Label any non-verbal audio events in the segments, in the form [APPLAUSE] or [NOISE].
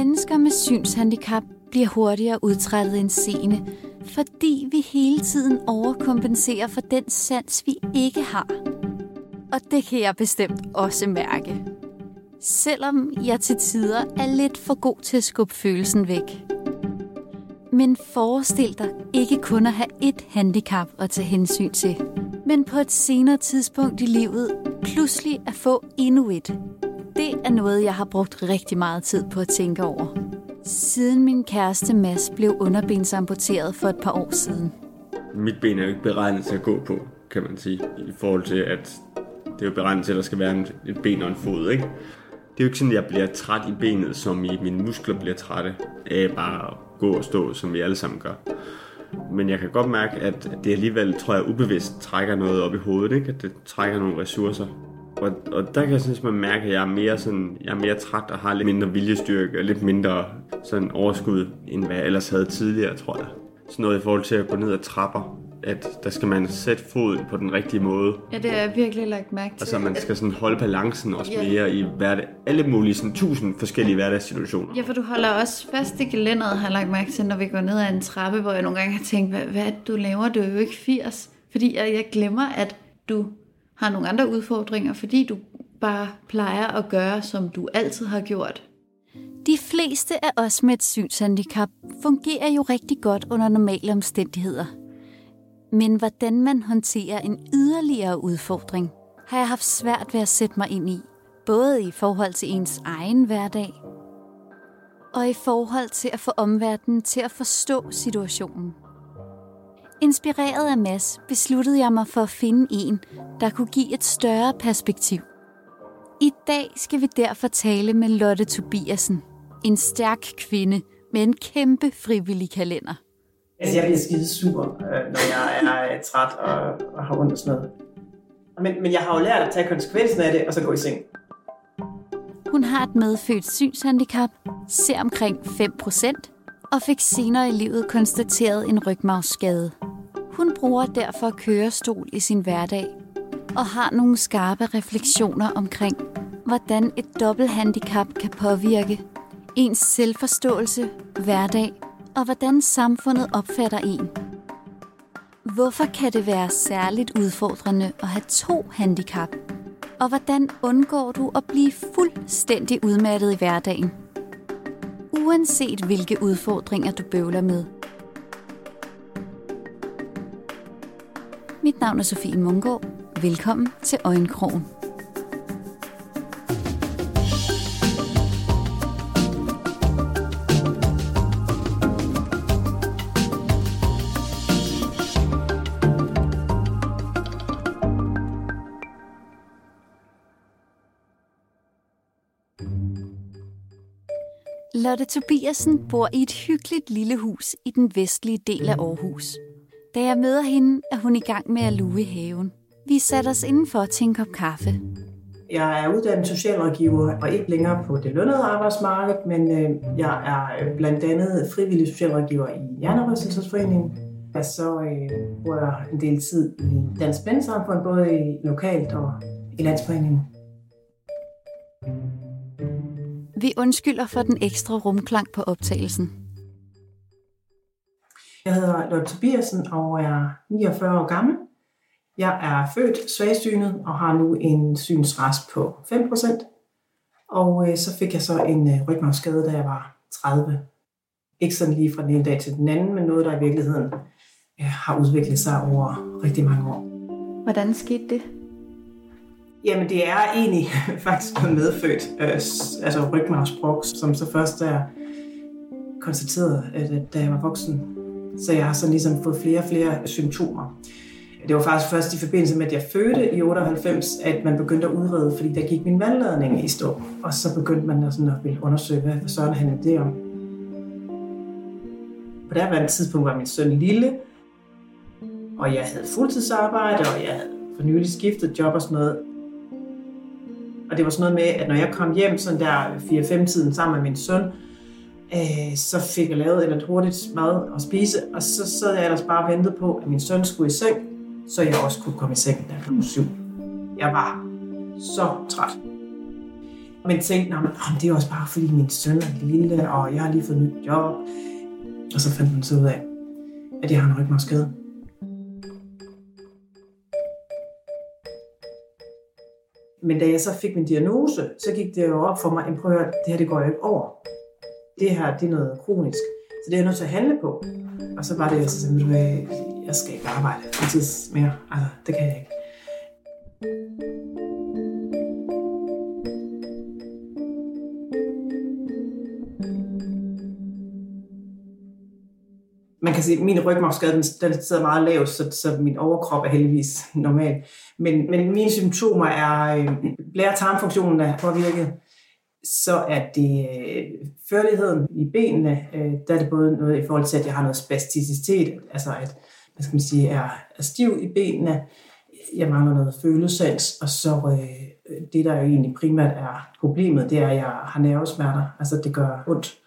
Mennesker med synshandicap bliver hurtigere udtrættet end seende, fordi vi hele tiden overkompenserer for den sans, vi ikke har. Og det kan jeg bestemt også mærke. Selvom jeg til tider er lidt for god til at skubbe følelsen væk. Men forestil dig ikke kun at have et handicap at tage hensyn til, men på et senere tidspunkt i livet pludselig at få endnu et. Det er noget, jeg har brugt rigtig meget tid på at tænke over. Siden min kæreste Mads blev underbensamputeret for et par år siden. Mit ben er jo ikke beregnet til at gå på, kan man sige. I forhold til, at det er jo beregnet til, at der skal være et ben og en fod, ikke? Det er jo ikke sådan, at jeg bliver træt i benet, som i mine muskler bliver trætte af bare at gå og stå, som vi alle sammen gør. Men jeg kan godt mærke, at det alligevel, tror jeg, ubevidst trækker noget op i hovedet, ikke? At det trækker nogle ressourcer. Og, og der kan jeg synes, man mærke, at jeg er mere, sådan, jeg er mere træt og har lidt mindre viljestyrke og lidt mindre sådan overskud, end hvad jeg ellers havde tidligere, tror jeg. Sådan noget i forhold til at gå ned ad trapper, at der skal man sætte foden på den rigtige måde. Ja, det har jeg virkelig lagt mærke til. Altså man skal sådan holde balancen også ja. mere i hverdag, alle mulige sådan, tusind forskellige hverdagssituationer. Ja, for du holder også fast i gelænderet, har jeg lagt mærke til, når vi går ned ad en trappe, hvor jeg nogle gange har tænkt, hvad, hvad du laver, du er jo ikke 80. Fordi jeg, jeg glemmer, at du har nogle andre udfordringer, fordi du bare plejer at gøre, som du altid har gjort. De fleste af os med et synshandicap fungerer jo rigtig godt under normale omstændigheder. Men hvordan man håndterer en yderligere udfordring, har jeg haft svært ved at sætte mig ind i. Både i forhold til ens egen hverdag, og i forhold til at få omverdenen til at forstå situationen. Inspireret af Mads besluttede jeg mig for at finde en, der kunne give et større perspektiv. I dag skal vi derfor tale med Lotte Tobiasen, en stærk kvinde med en kæmpe frivillig kalender. Altså, jeg bliver skide sur, øh, når jeg er træt og, og har ondt og sådan noget. Men, men jeg har jo lært at tage konsekvensen af det, og så gå i seng. Hun har et medfødt synshandicap, ser omkring 5% og fik senere i livet konstateret en rygmavsskade. Hun bruger derfor kørestol i sin hverdag og har nogle skarpe refleksioner omkring, hvordan et dobbelthandicap kan påvirke ens selvforståelse, hverdag og hvordan samfundet opfatter en. Hvorfor kan det være særligt udfordrende at have to handicap? Og hvordan undgår du at blive fuldstændig udmattet i hverdagen? Uanset hvilke udfordringer du bøvler med – Mit navn er Sofie Mungård. Velkommen til Øjenkrogen. Lotte Tobiasen bor i et hyggeligt lille hus i den vestlige del af Aarhus. Da jeg møder hende, er hun i gang med at lue haven. Vi satte os indenfor til en kop kaffe. Jeg er uddannet socialrådgiver og ikke længere på det lønnede arbejdsmarked, men øh, jeg er øh, blandt andet frivillig socialrådgiver i Hjernerystelsesforeningen. Og så øh, bruger jeg en del tid i Dansk Bændsamfund, både lokalt og i landsforeningen. Vi undskylder for den ekstra rumklang på optagelsen. Jeg hedder Lotte Tobiasen og er 49 år gammel. Jeg er født svagsynet og har nu en synsrest på 5%. Og øh, så fik jeg så en øh, rygmavsskade, da jeg var 30. Ikke sådan lige fra den ene dag til den anden, men noget, der i virkeligheden øh, har udviklet sig over rigtig mange år. Hvordan skete det? Jamen det er egentlig [LAUGHS] faktisk noget medfødt, øh, altså rygmarvsbrok, som så først er konstateret, øh, at da jeg var voksen, så jeg har så ligesom fået flere og flere symptomer. Det var faktisk først i forbindelse med, at jeg fødte i 98, at man begyndte at udrede, fordi der gik min vandladning i stå. Og så begyndte man at, sådan at ville undersøge, hvad sådan handlede det om. På det her tidspunkt var min søn lille, og jeg havde fuldtidsarbejde, og jeg havde for nylig skiftet job og sådan noget. Og det var sådan noget med, at når jeg kom hjem sådan der 4-5 tiden sammen med min søn, øh, så fik jeg lavet et hurtigt mad og spise, og så sad jeg ellers bare og ventede på, at min søn skulle i seng, så jeg også kunne komme i seng der kl. 7. Jeg var så træt. Men tænkte, nah, men, det er også bare fordi min søn er lille, og jeg har lige fået nyt job. Og så fandt man så ud af, at jeg har en rygmarskade. Men da jeg så fik min diagnose, så gik det jo op for mig, at prøv at høre, det her det går jo ikke over. Det her, det er noget kronisk. Så det er jeg nødt til at handle på. Og så var det jo sådan, at jeg skal ikke arbejde fuldtids mere. Altså, det kan jeg ikke. Man kan sige, at min rygmarvsskade, den, den sidder meget lavt, så, så min overkrop er heldigvis normal. Men, men mine symptomer er, øh, blære-tarmfunktionen er påvirket, så er det øh, førligheden i benene, øh, der er det både noget i forhold til, at jeg har noget spasticitet, altså at, hvad skal man sige, er, er stiv i benene, jeg mangler noget følesans, og så øh, øh det, der jo egentlig primært er problemet, det er, at jeg har nervesmerter, altså det gør ondt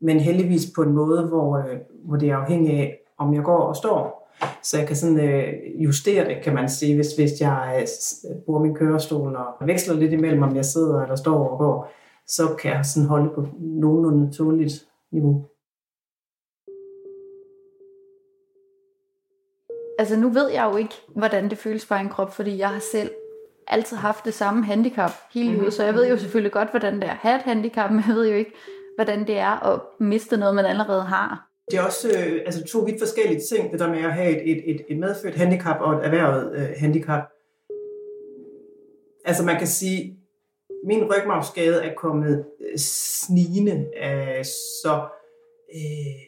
men heldigvis på en måde, hvor, øh, hvor det er afhængigt af, om jeg går og står. Så jeg kan sådan øh, justere det, kan man sige, hvis, hvis jeg øh, bruger min kørestol og veksler lidt imellem, om jeg sidder eller står og går, så kan jeg sådan holde på nogenlunde tåligt niveau. Altså nu ved jeg jo ikke, hvordan det føles for en krop, fordi jeg har selv altid haft det samme handicap hele livet, mm-hmm. så jeg ved jo selvfølgelig godt, hvordan det er at have et handicap, men jeg ved jo ikke, hvordan det er at miste noget, man allerede har. Det er også øh, altså to vidt forskellige ting, det der med at have et, et, et medfødt handicap og et erhvervet øh, handicap. Altså man kan sige, min rygmarvsskade er kommet øh, snigende, øh, så øh,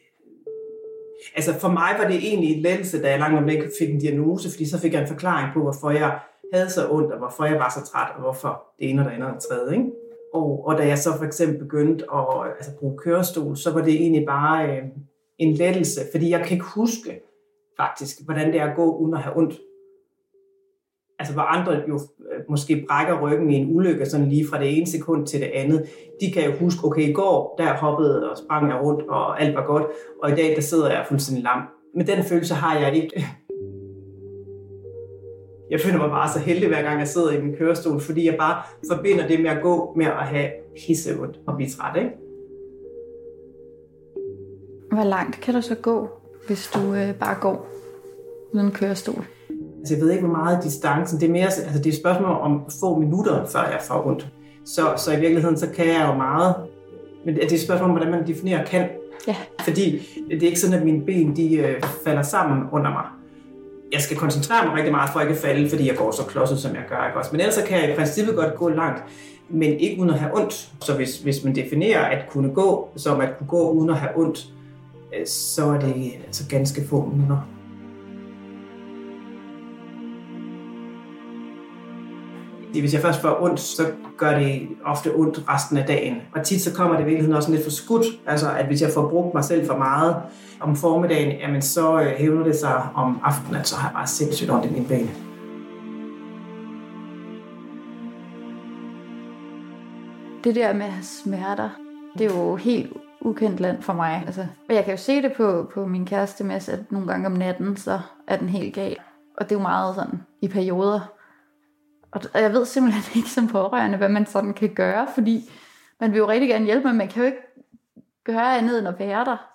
altså for mig var det egentlig et lettelse, da jeg langt om ikke fik en diagnose, fordi så fik jeg en forklaring på, hvorfor jeg havde så ondt, og hvorfor jeg var så træt, og hvorfor det ene og det andet og det tredje. Ikke? Og, og da jeg så for eksempel begyndte at altså, bruge kørestol, så var det egentlig bare øh, en lettelse, fordi jeg kan ikke huske faktisk, hvordan det er at gå uden at have ondt. Altså hvor andre jo øh, måske brækker ryggen i en ulykke, sådan lige fra det ene sekund til det andet, de kan jo huske, okay, i går, der hoppede og sprang jeg rundt, og alt var godt, og i dag, der sidder jeg fuldstændig lam. Men den følelse har jeg ikke jeg føler mig bare så heldig, hver gang jeg sidder i min kørestol, fordi jeg bare forbinder det med at gå med at have pisseondt og blive træt, ikke? Hvor langt kan du så gå, hvis du øh, bare går uden kørestol? Altså, jeg ved ikke, hvor meget distancen, det er mere, altså det er et spørgsmål om få minutter, før jeg får ondt. Så, så i virkeligheden, så kan jeg jo meget, men det er et spørgsmål om, hvordan man definerer kan. Ja. Fordi det er ikke sådan, at mine ben, de øh, falder sammen under mig jeg skal koncentrere mig rigtig meget for at ikke falde, fordi jeg går så klodset, som jeg gør. Ikke også? Men ellers så kan jeg i princippet godt gå langt, men ikke uden at have ondt. Så hvis, hvis man definerer at kunne gå som at kunne gå uden at have ondt, øh, så er det altså ganske få minutter. Hvis jeg først får ondt, så gør det ofte ondt resten af dagen. Og tit så kommer det i virkeligheden også lidt for skudt. Altså at hvis jeg får brugt mig selv for meget om formiddagen, jamen så øh, hævner det sig om aftenen, at så har jeg bare sindssygt ondt i min ben. Det der med smerter, det er jo helt ukendt land for mig. Altså, og jeg kan jo se det på, på min kæreste med, at nogle gange om natten, så er den helt gal. Og det er jo meget sådan i perioder. Og jeg ved simpelthen [LAUGHS] ikke som pårørende, hvad man sådan kan gøre, fordi man vil jo rigtig gerne hjælpe, men man kan jo ikke gøre andet end at være der.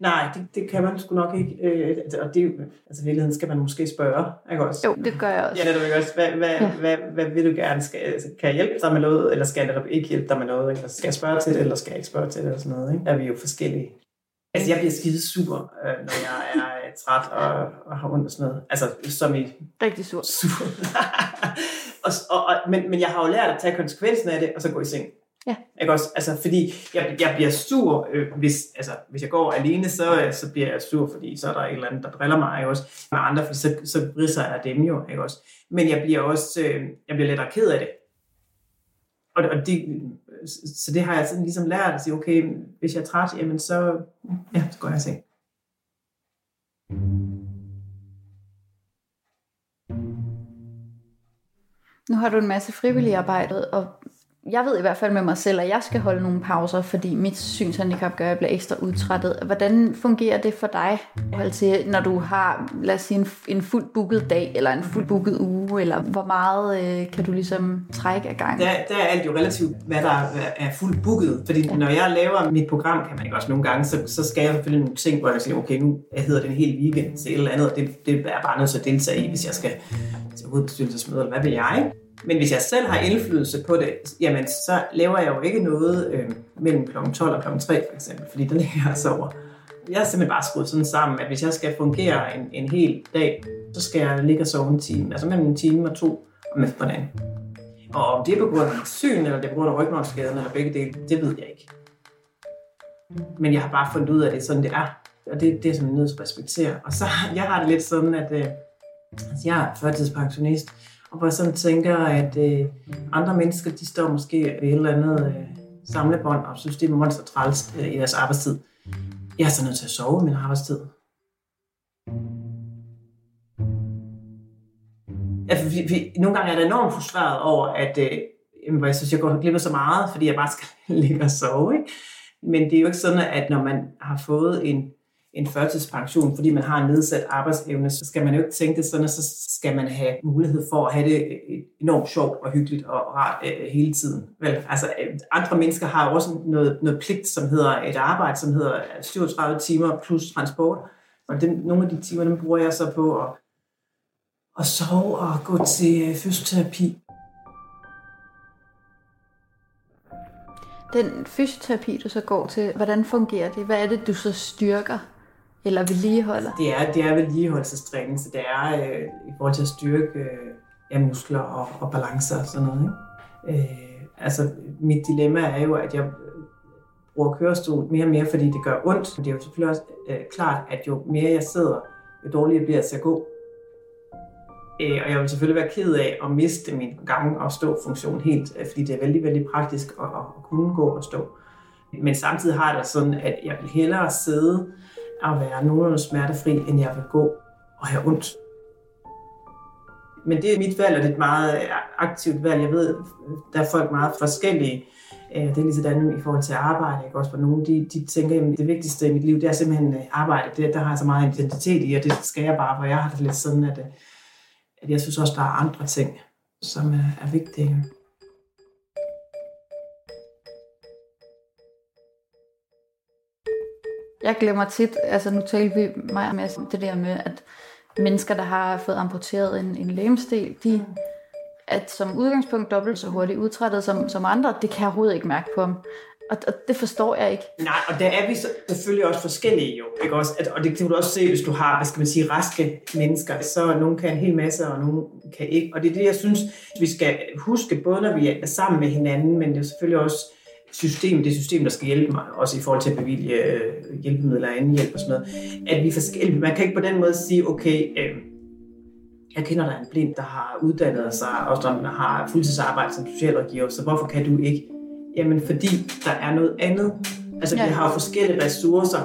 Nej, det, det kan man sgu nok ikke. Øh, og det, altså i virkeligheden skal man måske spørge, ikke også? Jo, det gør jeg også. Ja, det er også. Hvad, hvad, ja. hvad, hvad, vil du gerne? Skal, altså, kan jeg hjælpe dig med noget, eller skal jeg ikke hjælpe dig med noget? Eller skal jeg spørge til det, eller skal jeg ikke spørge til det? Eller sådan noget, ikke? Der er vi jo forskellige. Altså, jeg bliver skide sur, øh, når jeg er træt og, og har ondt og sådan noget. Altså, som i... Rigtig sur. Sur. [LAUGHS] og, og, og, men, men jeg har jo lært at tage konsekvensen af det, og så gå i seng. Ja. Ikke også? Altså, fordi jeg, jeg bliver sur, øh, hvis, altså, hvis jeg går alene, så, så bliver jeg sur, fordi så er der et eller andet, der driller mig, ikke også? Med andre, fordi så, så ridser jeg dem jo, ikke også? Men jeg bliver også, øh, jeg bliver lettere ked af det. Og, og det, så det har jeg sådan ligesom lært at sige, okay, hvis jeg er træt, jamen så, ja, så går jeg i seng. Nu har du en masse frivillig arbejde, og jeg ved i hvert fald med mig selv, at jeg skal holde nogle pauser, fordi mit synshandicap gør, at jeg bliver ekstra udtrættet. Hvordan fungerer det for dig, til, når du har, lad os sige, en, en fuldt booket dag, eller en fuldt booket uge, eller hvor meget øh, kan du ligesom trække af gang? Der, der er alt jo relativt, hvad der er fuldt booket. Fordi ja. når jeg laver mit program, kan man ikke også nogle gange, så, så skal jeg selvfølgelig nogle ting, hvor jeg siger, okay, nu hedder det en hel weekend til et eller andet, og det, det er bare nødt til at deltage i, hvis jeg skal til hovedbestyrelsesmøde, eller hvad vil jeg? Men hvis jeg selv har indflydelse på det, jamen så laver jeg jo ikke noget øh, mellem kl. 12 og kl. 3 for eksempel, fordi der ligger jeg så over. Jeg er simpelthen bare skruet sådan sammen, at hvis jeg skal fungere en, en hel dag, så skal jeg ligge og sove en time, altså mellem en time og to om eftermiddagen. Og om det er på grund af syn, eller det er på grund af rygmarvsskaden, eller begge dele, det ved jeg ikke. Men jeg har bare fundet ud af, at det er sådan, det er. Og det, det er sådan nødt til at respektere. Og så jeg har det lidt sådan, at øh, altså, jeg er førtidspensionist, og hvor jeg sådan tænker, at øh, andre mennesker, de står måske ved et eller andet øh, samlebånd og synes, det er monster træls øh, i deres arbejdstid. Jeg er så nødt til at sove min arbejdstid. Altså, vi, vi, nogle gange er jeg enormt frustreret over, at øh, jamen, jeg synes, jeg går glip af så meget, fordi jeg bare skal [LAUGHS] ligge og sove. Ikke? Men det er jo ikke sådan, at når man har fået en en førtidspension, fordi man har en nedsat arbejdsevne, så skal man jo ikke tænke det sådan, at så skal man have mulighed for at have det øh, enormt sjovt og hyggeligt og rart øh, øh, hele tiden. Vel, altså, øh, andre mennesker har jo også noget, noget pligt, som hedder et arbejde, som hedder øh, 37 timer plus transport. Og den, nogle af de timer, dem bruger jeg så på at, at sove og gå til fysioterapi. Den fysioterapi, du så går til, hvordan fungerer det? Hvad er det, du så styrker? Eller vedligeholder? Altså, det er, det er vedligeholdelsestræning, så det er øh, i forhold til at styrke øh, ja, muskler og, og balance og sådan noget. Ikke? Øh, altså, mit dilemma er jo, at jeg øh, bruger kørestol mere og mere, fordi det gør ondt. Men det er jo selvfølgelig også øh, klart, at jo mere jeg sidder, jo dårligere bliver jeg til at gå. Øh, og jeg vil selvfølgelig være ked af at miste min gang og stå funktion helt, øh, fordi det er vældig, vældig praktisk at, at kunne gå og stå. Men samtidig har jeg det sådan, at jeg vil hellere sidde at være nogenlunde smertefri, end jeg vil gå og have ondt. Men det er mit valg, og det er et meget øh, aktivt valg. Jeg ved, der er folk meget forskellige. Øh, det er lige sådan i forhold til arbejde. Ikke? Også for nogle, de, de tænker, at det vigtigste i mit liv, det er simpelthen øh, arbejde. Det, der har jeg så meget identitet i, og det skal jeg bare, for jeg har det lidt sådan, at, at jeg synes også, der er andre ting, som er, er vigtige. Jeg glemmer tit, altså nu talte vi meget med det der med, at mennesker, der har fået amputeret en, en lægemstil, de at som udgangspunkt dobbelt så hurtigt udtrættet som, som andre, det kan jeg overhovedet ikke mærke på dem. Og, og det forstår jeg ikke. Nej, og der er vi så, selvfølgelig også forskellige jo. Ikke også? At, og det kan du også se, hvis du har, hvad skal man sige, raske mennesker. Så nogen kan en hel masse, og nogen kan ikke. Og det er det, jeg synes, vi skal huske, både når vi er sammen med hinanden, men det er selvfølgelig også system, det system, der skal hjælpe mig, også i forhold til at bevilge øh, hjælpemidler og anden hjælp og sådan noget, at vi forskellige. Man kan ikke på den måde sige, okay, øh, jeg kender der en blind, der har uddannet sig, og som har fuldtidsarbejde som socialrådgiver, så hvorfor kan du ikke? Jamen, fordi der er noget andet. Altså, ja. vi har forskellige ressourcer,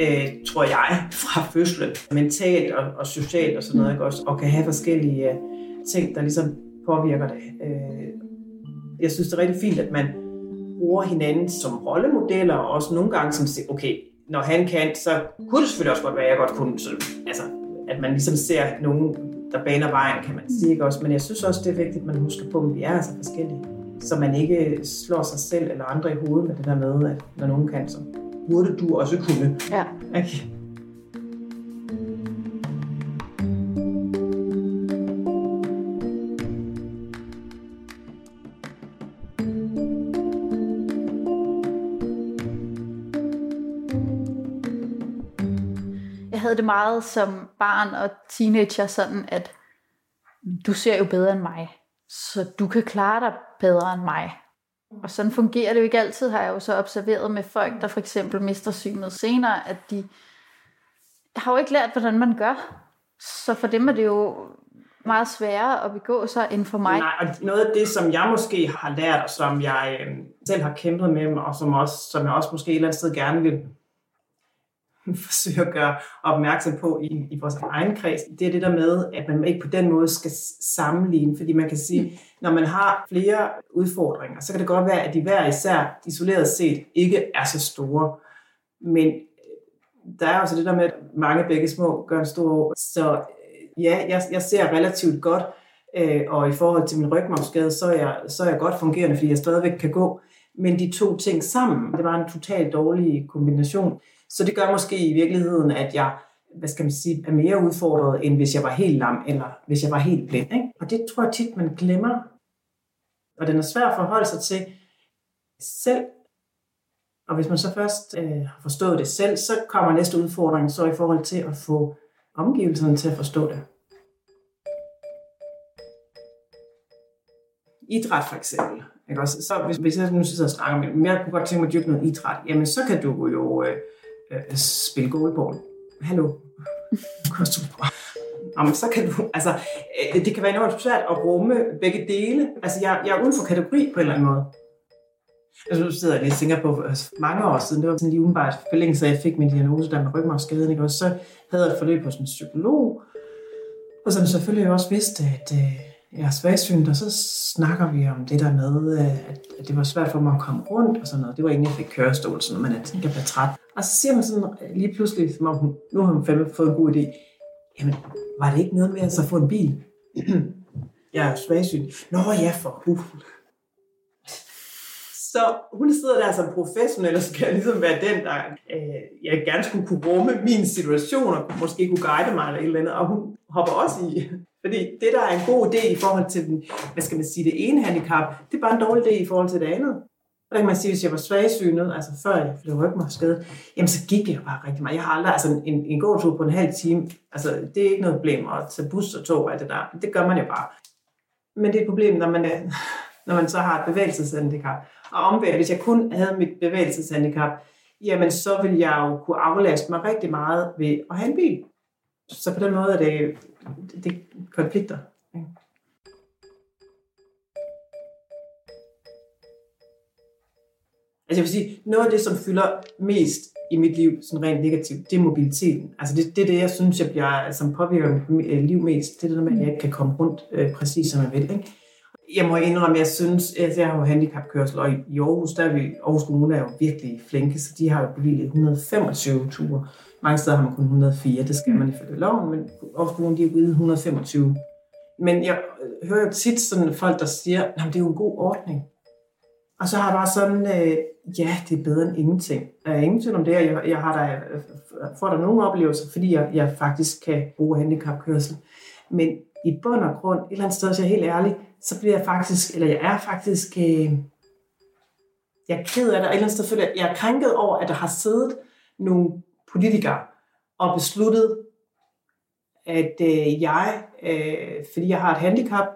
øh, tror jeg, fra fødslen, mentalt og, og socialt og sådan noget, ikke også? og kan have forskellige øh, ting, der ligesom påvirker det. Øh, jeg synes, det er rigtig fint, at man bruger hinanden som rollemodeller, og også nogle gange som okay, når han kan, så kunne det selvfølgelig også godt være, at jeg godt kunne. Så, altså, at man ligesom ser nogen, der baner vejen, kan man sige. Ikke også? Men jeg synes også, det er vigtigt, at man husker på, at vi er altså forskellige. Så man ikke slår sig selv eller andre i hovedet med det der med, at når nogen kan, så burde du også kunne. Ja. Okay. Det meget som barn og teenager sådan, at du ser jo bedre end mig, så du kan klare dig bedre end mig. Og sådan fungerer det jo ikke altid, har jeg jo så observeret med folk, der for eksempel mister synet senere, at de har jo ikke lært, hvordan man gør. Så for dem er det jo meget sværere at begå sig end for mig. Nej, og noget af det, som jeg måske har lært, og som jeg øh, selv har kæmpet med, og som, også, som jeg også måske et eller andet sted gerne vil [LAUGHS] forsøger at gøre opmærksom på i, i vores egen kreds, det er det der med, at man ikke på den måde skal sammenligne, fordi man kan sige, når man har flere udfordringer, så kan det godt være, at de hver især isoleret set ikke er så store. Men øh, der er også det der med, at mange begge små gør en stor år. Så øh, ja, jeg, jeg ser relativt godt, øh, og i forhold til min rygmavsskade, så er, jeg, så er jeg godt fungerende, fordi jeg stadigvæk kan gå. Men de to ting sammen, det var en totalt dårlig kombination. Så det gør måske i virkeligheden, at jeg hvad skal man sige, er mere udfordret, end hvis jeg var helt lam, eller hvis jeg var helt blind. Ikke? Og det tror jeg tit, man glemmer. Og den er svær at forholde sig til selv. Og hvis man så først øh, har forstået det selv, så kommer næste udfordring så i forhold til at få omgivelserne til at forstå det. Idræt for eksempel. Ikke også? Så hvis, hvis jeg nu sidder og snakker med men jeg kunne godt tænke mig at dyrke noget idræt, jamen så kan du jo øh, øh, spille goalball. Hallo? Jamen, så kan du, altså, øh, det kan være enormt svært at rumme begge dele. Altså, jeg, jeg er uden for kategori på en eller anden måde. Altså, nu sidder jeg lige og tænker på, altså, mange år siden, det var sådan lige umiddelbart forlængelse at jeg fik min diagnose der med rygmarvsskaden, ikke? Og så havde jeg et forløb hos en psykolog, og som selvfølgelig også vidste, at øh, jeg er svagsynet, og så snakker vi om det der med, øh, at det var svært for mig at komme rundt og sådan noget. Det var inden jeg fik kørestol, sådan noget, men at jeg blev træt. Og så siger man sådan øh, lige pludselig, som om hun, nu har hun fandme fået en god idé. Jamen, var det ikke noget med altså at så få en bil? [CLEARS THROAT] jeg er svagsynt. Nå ja, for uh. Så hun sidder der som professionel, og skal ligesom være den, der øh, jeg gerne skulle kunne rumme min situation, og måske kunne guide mig eller et eller andet. Og hun hopper også i. Fordi det, der er en god idé i forhold til den, hvad skal man sige, det ene handicap, det er bare en dårlig idé i forhold til det andet. Og kan man sige, hvis jeg var svagsynet, altså før jeg blev rygmarvsskadet, jamen så gik jeg bare rigtig meget. Jeg har aldrig, altså en, en gåtur på en halv time, altså det er ikke noget problem at tage bus og tog og alt det der. Det gør man jo bare. Men det er et problem, når man, øh, når man så har et bevægelseshandicap. Og omvendt, hvis jeg kun havde mit bevægelseshandicap, jamen så ville jeg jo kunne aflaste mig rigtig meget ved at have en bil. Så på den måde er det, det konflikter. Altså jeg vil sige, noget af det, som fylder mest i mit liv, sådan rent negativt, det er mobiliteten. Altså det, det er det, jeg synes, jeg bliver, altså, som påvirker mit øh, liv mest. Det er det der med, at jeg ikke kan komme rundt øh, præcis som jeg vil. Ikke? Jeg må indrømme, jeg synes, at jeg har jo handicapkørsel, og i Aarhus, der er vi, Aarhus Kommune er jo virkelig flinke, så de har jo bevilget 125 ture. Mange steder har man kun 104, det skal man ifølge loven, men Aarhus Kommune, de har givet 125. Men jeg øh, hører jo tit sådan folk, der siger, at det er jo en god ordning. Og så har jeg bare sådan, øh, ja, det er bedre end ingenting. Jeg er ingen tvivl om det, jeg, jeg har der, øh, får der nogle oplevelser, fordi jeg, jeg faktisk kan bruge handicapkørsel. Men i bund og grund, et eller andet sted, hvis jeg er helt ærlig, så bliver jeg faktisk, eller jeg er faktisk, øh, jeg er ked af det, og et eller andet sted føler jeg, jeg er krænket over, at der har siddet nogle politikere og besluttet, at øh, jeg, øh, fordi jeg har et handicap,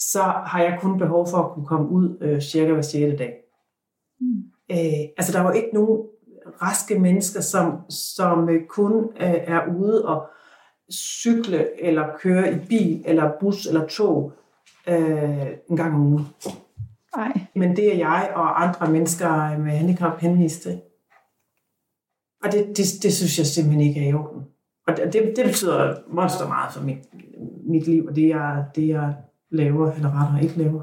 så har jeg kun behov for at kunne komme ud øh, cirka hver 6. dag. Mm. Øh, altså der var ikke nogen raske mennesker, som, som øh, kun øh, er ude og cykle eller køre i bil eller bus eller tog øh, en gang om ugen. Nej. Men det er jeg og andre mennesker med handicap henvist til. Og det, det, det synes jeg simpelthen ikke er i orden. Og det, det betyder monster meget for mit, mit liv, og det jeg, det jeg laver, eller rettere ikke laver.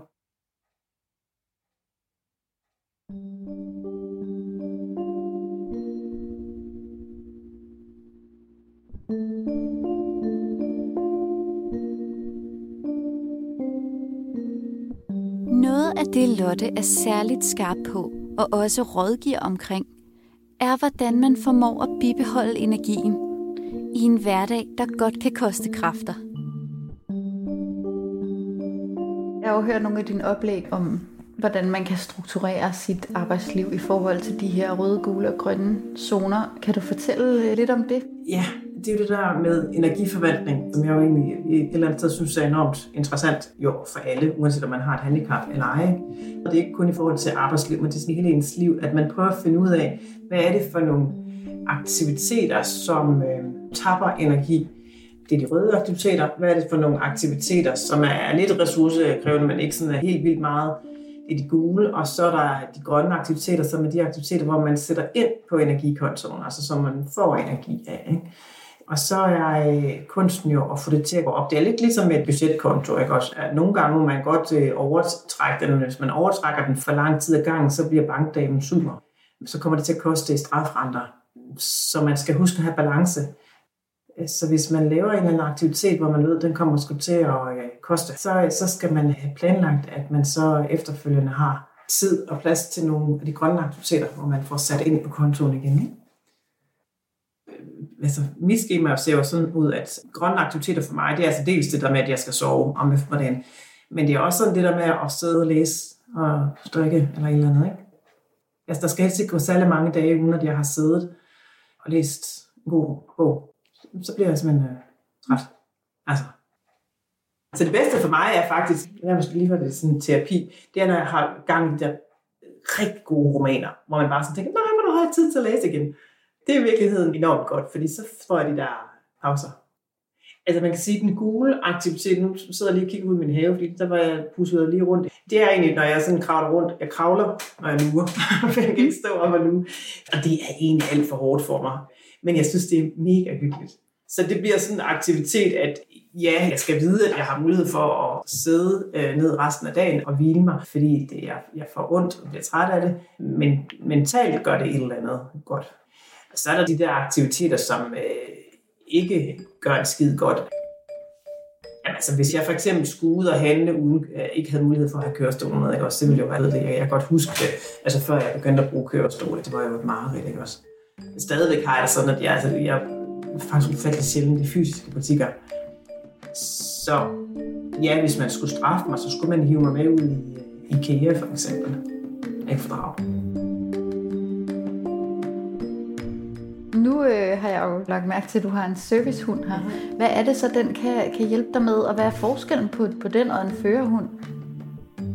Noget af det, Lotte er særligt skarp på, og også rådgiver omkring, er, hvordan man formår at bibeholde energien i en hverdag, der godt kan koste kræfter. Jeg har jo hørt nogle af dine oplæg om, hvordan man kan strukturere sit arbejdsliv i forhold til de her røde, gule og grønne zoner. Kan du fortælle øh, lidt om det? Ja, det er jo det der med energiforvaltning, som jeg jo egentlig øh, et eller andet sted synes er enormt interessant jo for alle, uanset om man har et handicap eller ej. Og det er ikke kun i forhold til arbejdsliv, men det er sådan hele ens liv, at man prøver at finde ud af, hvad er det for nogle aktiviteter, som øh, tapper energi. Det er de røde aktiviteter. Hvad er det for nogle aktiviteter, som er lidt ressourcekrævende, men ikke sådan er helt vildt meget. Det er de gule, og så er der de grønne aktiviteter, som er de aktiviteter, hvor man sætter ind på energikontoen, altså som man får energi af. Ikke? Og så er øh, kunsten jo at få det til at gå op. Det er lidt ligesom med et budgetkonto. Ikke? Også, at nogle gange må man godt øh, overtrække den, hvis man overtrækker den for lang tid ad gangen, så bliver bankdamen sur. Så kommer det til at koste i strafrenter. Så man skal huske at have balance. Øh, så hvis man laver en eller anden aktivitet, hvor man ved, at den kommer sgu til at øh, koste, så, så skal man have planlagt, at man så efterfølgende har tid og plads til nogle af de grønne aktiviteter, hvor man får sat ind på kontoen igen. Ikke? Øh, altså, mit schema ser jo sådan ud, at grønne aktiviteter for mig, det er altså dels det der med, at jeg skal sove om eftermiddagen, men det er også sådan det der med at sidde og læse og strikke eller et eller andet. Ikke? Altså, der skal helst ikke gå særlig mange dage, uden at jeg har siddet og læst en god bog. Så bliver jeg simpelthen øh, træt. Altså. Så det bedste for mig er faktisk, jeg måske lige for det sådan en terapi, det er, når jeg har gang i de der rigtig gode romaner, hvor man bare sådan tænker, nej, men du har tid til at læse igen det er i virkeligheden enormt godt, fordi så får jeg de der pauser. Altså man kan sige, at den gule aktivitet, nu sidder jeg lige og kigger ud i min have, fordi der var jeg pusset lige rundt. Det er egentlig, når jeg sådan kravler rundt, jeg kravler, når jeg lurer, [LAUGHS] for jeg kan ikke stå op og luge. Og det er egentlig alt for hårdt for mig. Men jeg synes, det er mega hyggeligt. Så det bliver sådan en aktivitet, at ja, jeg skal vide, at jeg har mulighed for at sidde øh, ned resten af dagen og hvile mig, fordi det, jeg, jeg får ondt og bliver træt af det. Men mentalt gør det et eller andet godt. Så er der de der aktiviteter, som øh, ikke gør en skid godt. Jamen, altså, hvis jeg for eksempel skulle ud og handle, uden øh, ikke havde mulighed for at have kørestol med, ikke også, det ville jo være det. Jeg kan godt huske det, altså før jeg begyndte at bruge kørestol, det var jo et mareridt, ikke også. Stadigvæk har jeg sådan, at jeg, altså, jeg faktisk ufattelig sjældent i fysiske butikker. Så ja, hvis man skulle straffe mig, så skulle man hive mig med ud i IKEA for eksempel. Ikke fordrag. Nu øh, har jeg jo lagt mærke til, at du har en servicehund her. Hvad er det så, den kan, kan hjælpe dig med, og hvad er forskellen på, på den og en førerhund?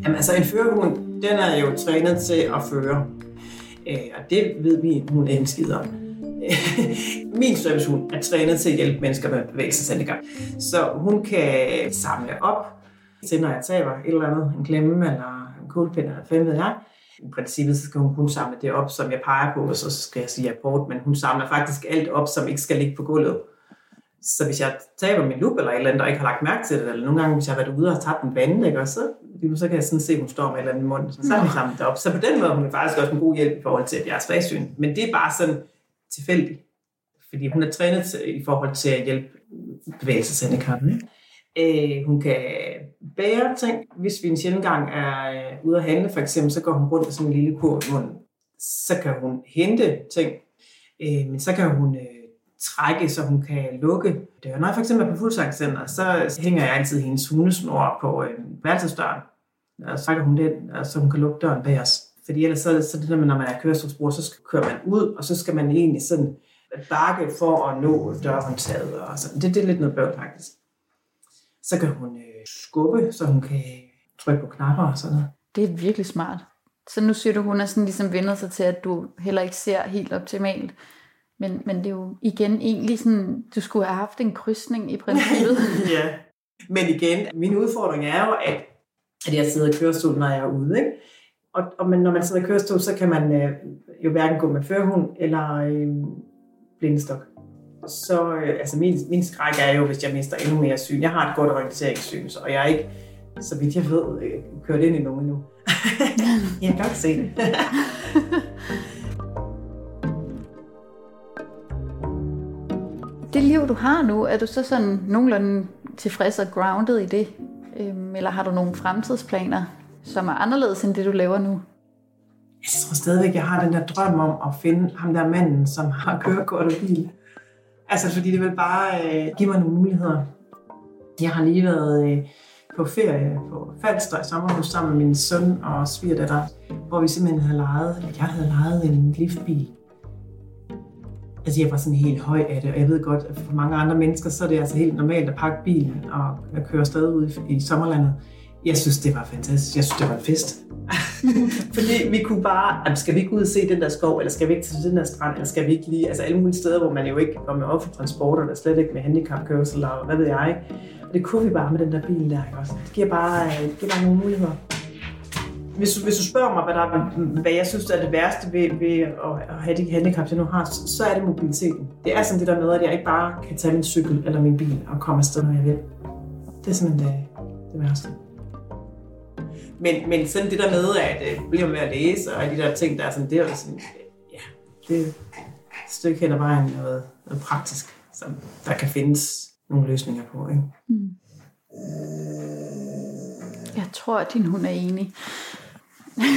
Jamen altså, en førerhund, den er jo trænet til at føre. Øh, og det ved vi, hun er en skid om. [LAUGHS] Min servicehund er trænet til at hjælpe mennesker med bevægelseshandicap. Så hun kan samle op til, når jeg taber et eller andet, en klemme eller en kuglepind eller hvad ved jeg i princippet så skal hun kun samle det op, som jeg peger på, og så skal jeg sige apport, men hun samler faktisk alt op, som ikke skal ligge på gulvet. Så hvis jeg taber min lup eller et eller andet, og ikke har lagt mærke til det, eller nogle gange, hvis jeg har været ude og tabt en vand, ikke, og så, så kan jeg sådan se, at hun står med et eller andet mund, så har hun samlet det op. Så på den måde hun er faktisk også en god hjælp i forhold til, at jeg er svagsyn. Men det er bare sådan tilfældig. fordi hun er trænet i forhold til at hjælpe bevægelseshandikappen. Øh, hun kan bære ting. Hvis vi en sjældent gang er øh, ude at handle, for eksempel, så går hun rundt med sådan en lille kur i munden. Så kan hun hente ting, øh, men så kan hun øh, trække, så hun kan lukke døren. Når jeg for eksempel er på fuldsangscenter, så hænger jeg altid hendes hundesnor på øh, værelsesdøren. Og så trækker hun den, så hun kan lukke døren bag os. Fordi ellers så, så det der med, når man er kørestolsbruger, så kører man ud, og så skal man egentlig sådan bakke for at nå dørhåndtaget. Og sådan. Det, det er lidt noget bøvl faktisk. Så kan hun øh, skubbe, så hun kan trykke på knapper og sådan noget. Det er virkelig smart. Så nu siger du, hun er sådan ligesom vendt sig til, at du heller ikke ser helt optimalt. Men, men det er jo igen egentlig sådan, du skulle have haft en krydsning i princippet. [LAUGHS] ja, men igen, min udfordring er jo, at, at jeg sidder i kørestol, når jeg er ude. Ikke? Og, og men når man sidder i kørestol, så kan man øh, jo hverken gå med førhund eller øh, blindestok så øh, altså min, min skræk er jo, hvis jeg mister endnu mere syn. Jeg har et godt orienteringssyn, og jeg er ikke, så vidt jeg ved, øh, kørt ind i nogen endnu. [LAUGHS] jeg kan godt se det. [LAUGHS] det liv, du har nu, er du så sådan nogenlunde tilfreds og grounded i det? Øhm, eller har du nogle fremtidsplaner, som er anderledes end det, du laver nu? Jeg tror stadigvæk, jeg har den der drøm om at finde ham der manden, som har kørekort og bil. Altså, fordi det vil bare øh, give mig nogle muligheder. Jeg har lige været øh, på ferie på Falster i sommerhus sammen med min søn og svigerdatter, hvor vi simpelthen havde lejet, eller jeg havde lejet en liftbil. Altså, jeg var sådan helt høj af det, og jeg ved godt, at for mange andre mennesker, så er det altså helt normalt at pakke bilen og at køre stadig ud i, i sommerlandet. Jeg synes, det var fantastisk. Jeg synes, det var en fest. [LAUGHS] Fordi vi kunne bare, skal vi ikke ud og se den der skov, eller skal vi ikke til den der strand, eller skal vi ikke lige, altså alle mulige steder, hvor man jo ikke var med offentlig transport, eller slet ikke med handicapkørsel, eller hvad ved jeg. Og det kunne vi bare med den der bil der, ikke også? Det giver bare, øh, det giver bare nogle muligheder. hvis, hvis du spørger mig, hvad, der, hvad jeg synes er det værste ved, ved at, have de handicap, jeg nu har, så er det mobiliteten. Det er sådan det der med, at jeg ikke bare kan tage min cykel eller min bil og komme afsted, når jeg vil. Det er simpelthen det, det værste. Men, men sådan det der med, at øh, bliver med at læse, og de der ting, der er sådan, det er jo sådan, ja, det er et stykke hen ad vejen noget, noget praktisk, som der kan findes nogle løsninger på. Ikke? Mm. Jeg tror, at din hund er enig. [LAUGHS]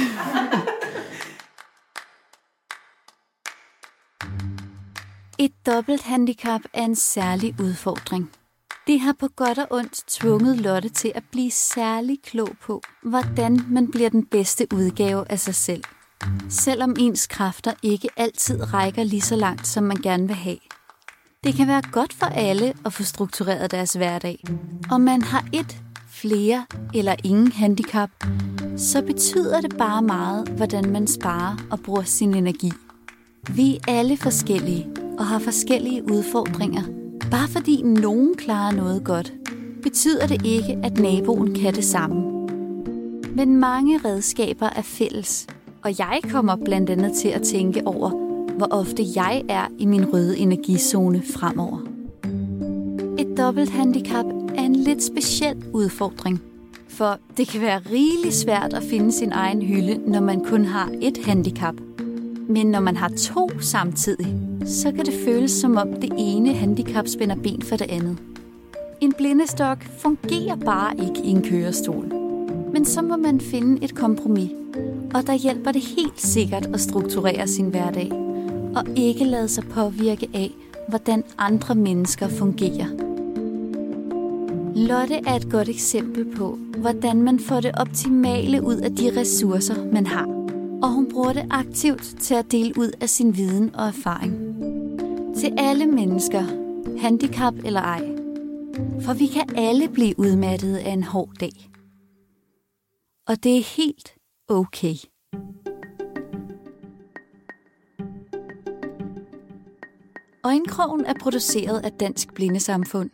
Et dobbelt handicap er en særlig udfordring. Det har på godt og ondt tvunget Lotte til at blive særlig klog på, hvordan man bliver den bedste udgave af sig selv. Selvom ens kræfter ikke altid rækker lige så langt, som man gerne vil have. Det kan være godt for alle at få struktureret deres hverdag. Og man har et, flere eller ingen handicap, så betyder det bare meget, hvordan man sparer og bruger sin energi. Vi er alle forskellige og har forskellige udfordringer. Bare fordi nogen klarer noget godt, betyder det ikke, at naboen kan det samme. Men mange redskaber er fælles, og jeg kommer blandt andet til at tænke over, hvor ofte jeg er i min røde energizone fremover. Et dobbelt handicap er en lidt speciel udfordring, for det kan være rigeligt svært at finde sin egen hylde, når man kun har et handicap. Men når man har to samtidig, så kan det føles som om det ene handicap spænder ben for det andet. En blindestok fungerer bare ikke i en kørestol. Men så må man finde et kompromis, og der hjælper det helt sikkert at strukturere sin hverdag, og ikke lade sig påvirke af, hvordan andre mennesker fungerer. Lotte er et godt eksempel på, hvordan man får det optimale ud af de ressourcer, man har. Og hun bruger det aktivt til at dele ud af sin viden og erfaring. Til alle mennesker, handicap eller ej. For vi kan alle blive udmattet af en hård dag. Og det er helt okay. Øjenkrogen er produceret af Dansk Blindesamfund.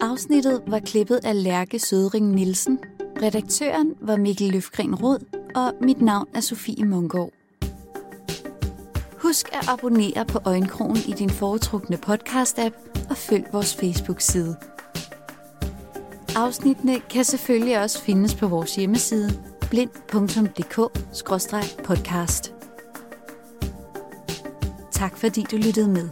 Afsnittet var klippet af Lærke Sødring Nielsen. Redaktøren var Mikkel Løfgren Rod, og mit navn er Sofie Mungård. Husk at abonnere på Øjenkrogen i din foretrukne podcast-app og følg vores Facebook-side. Afsnittene kan selvfølgelig også findes på vores hjemmeside blind.dk-podcast. Tak fordi du lyttede med.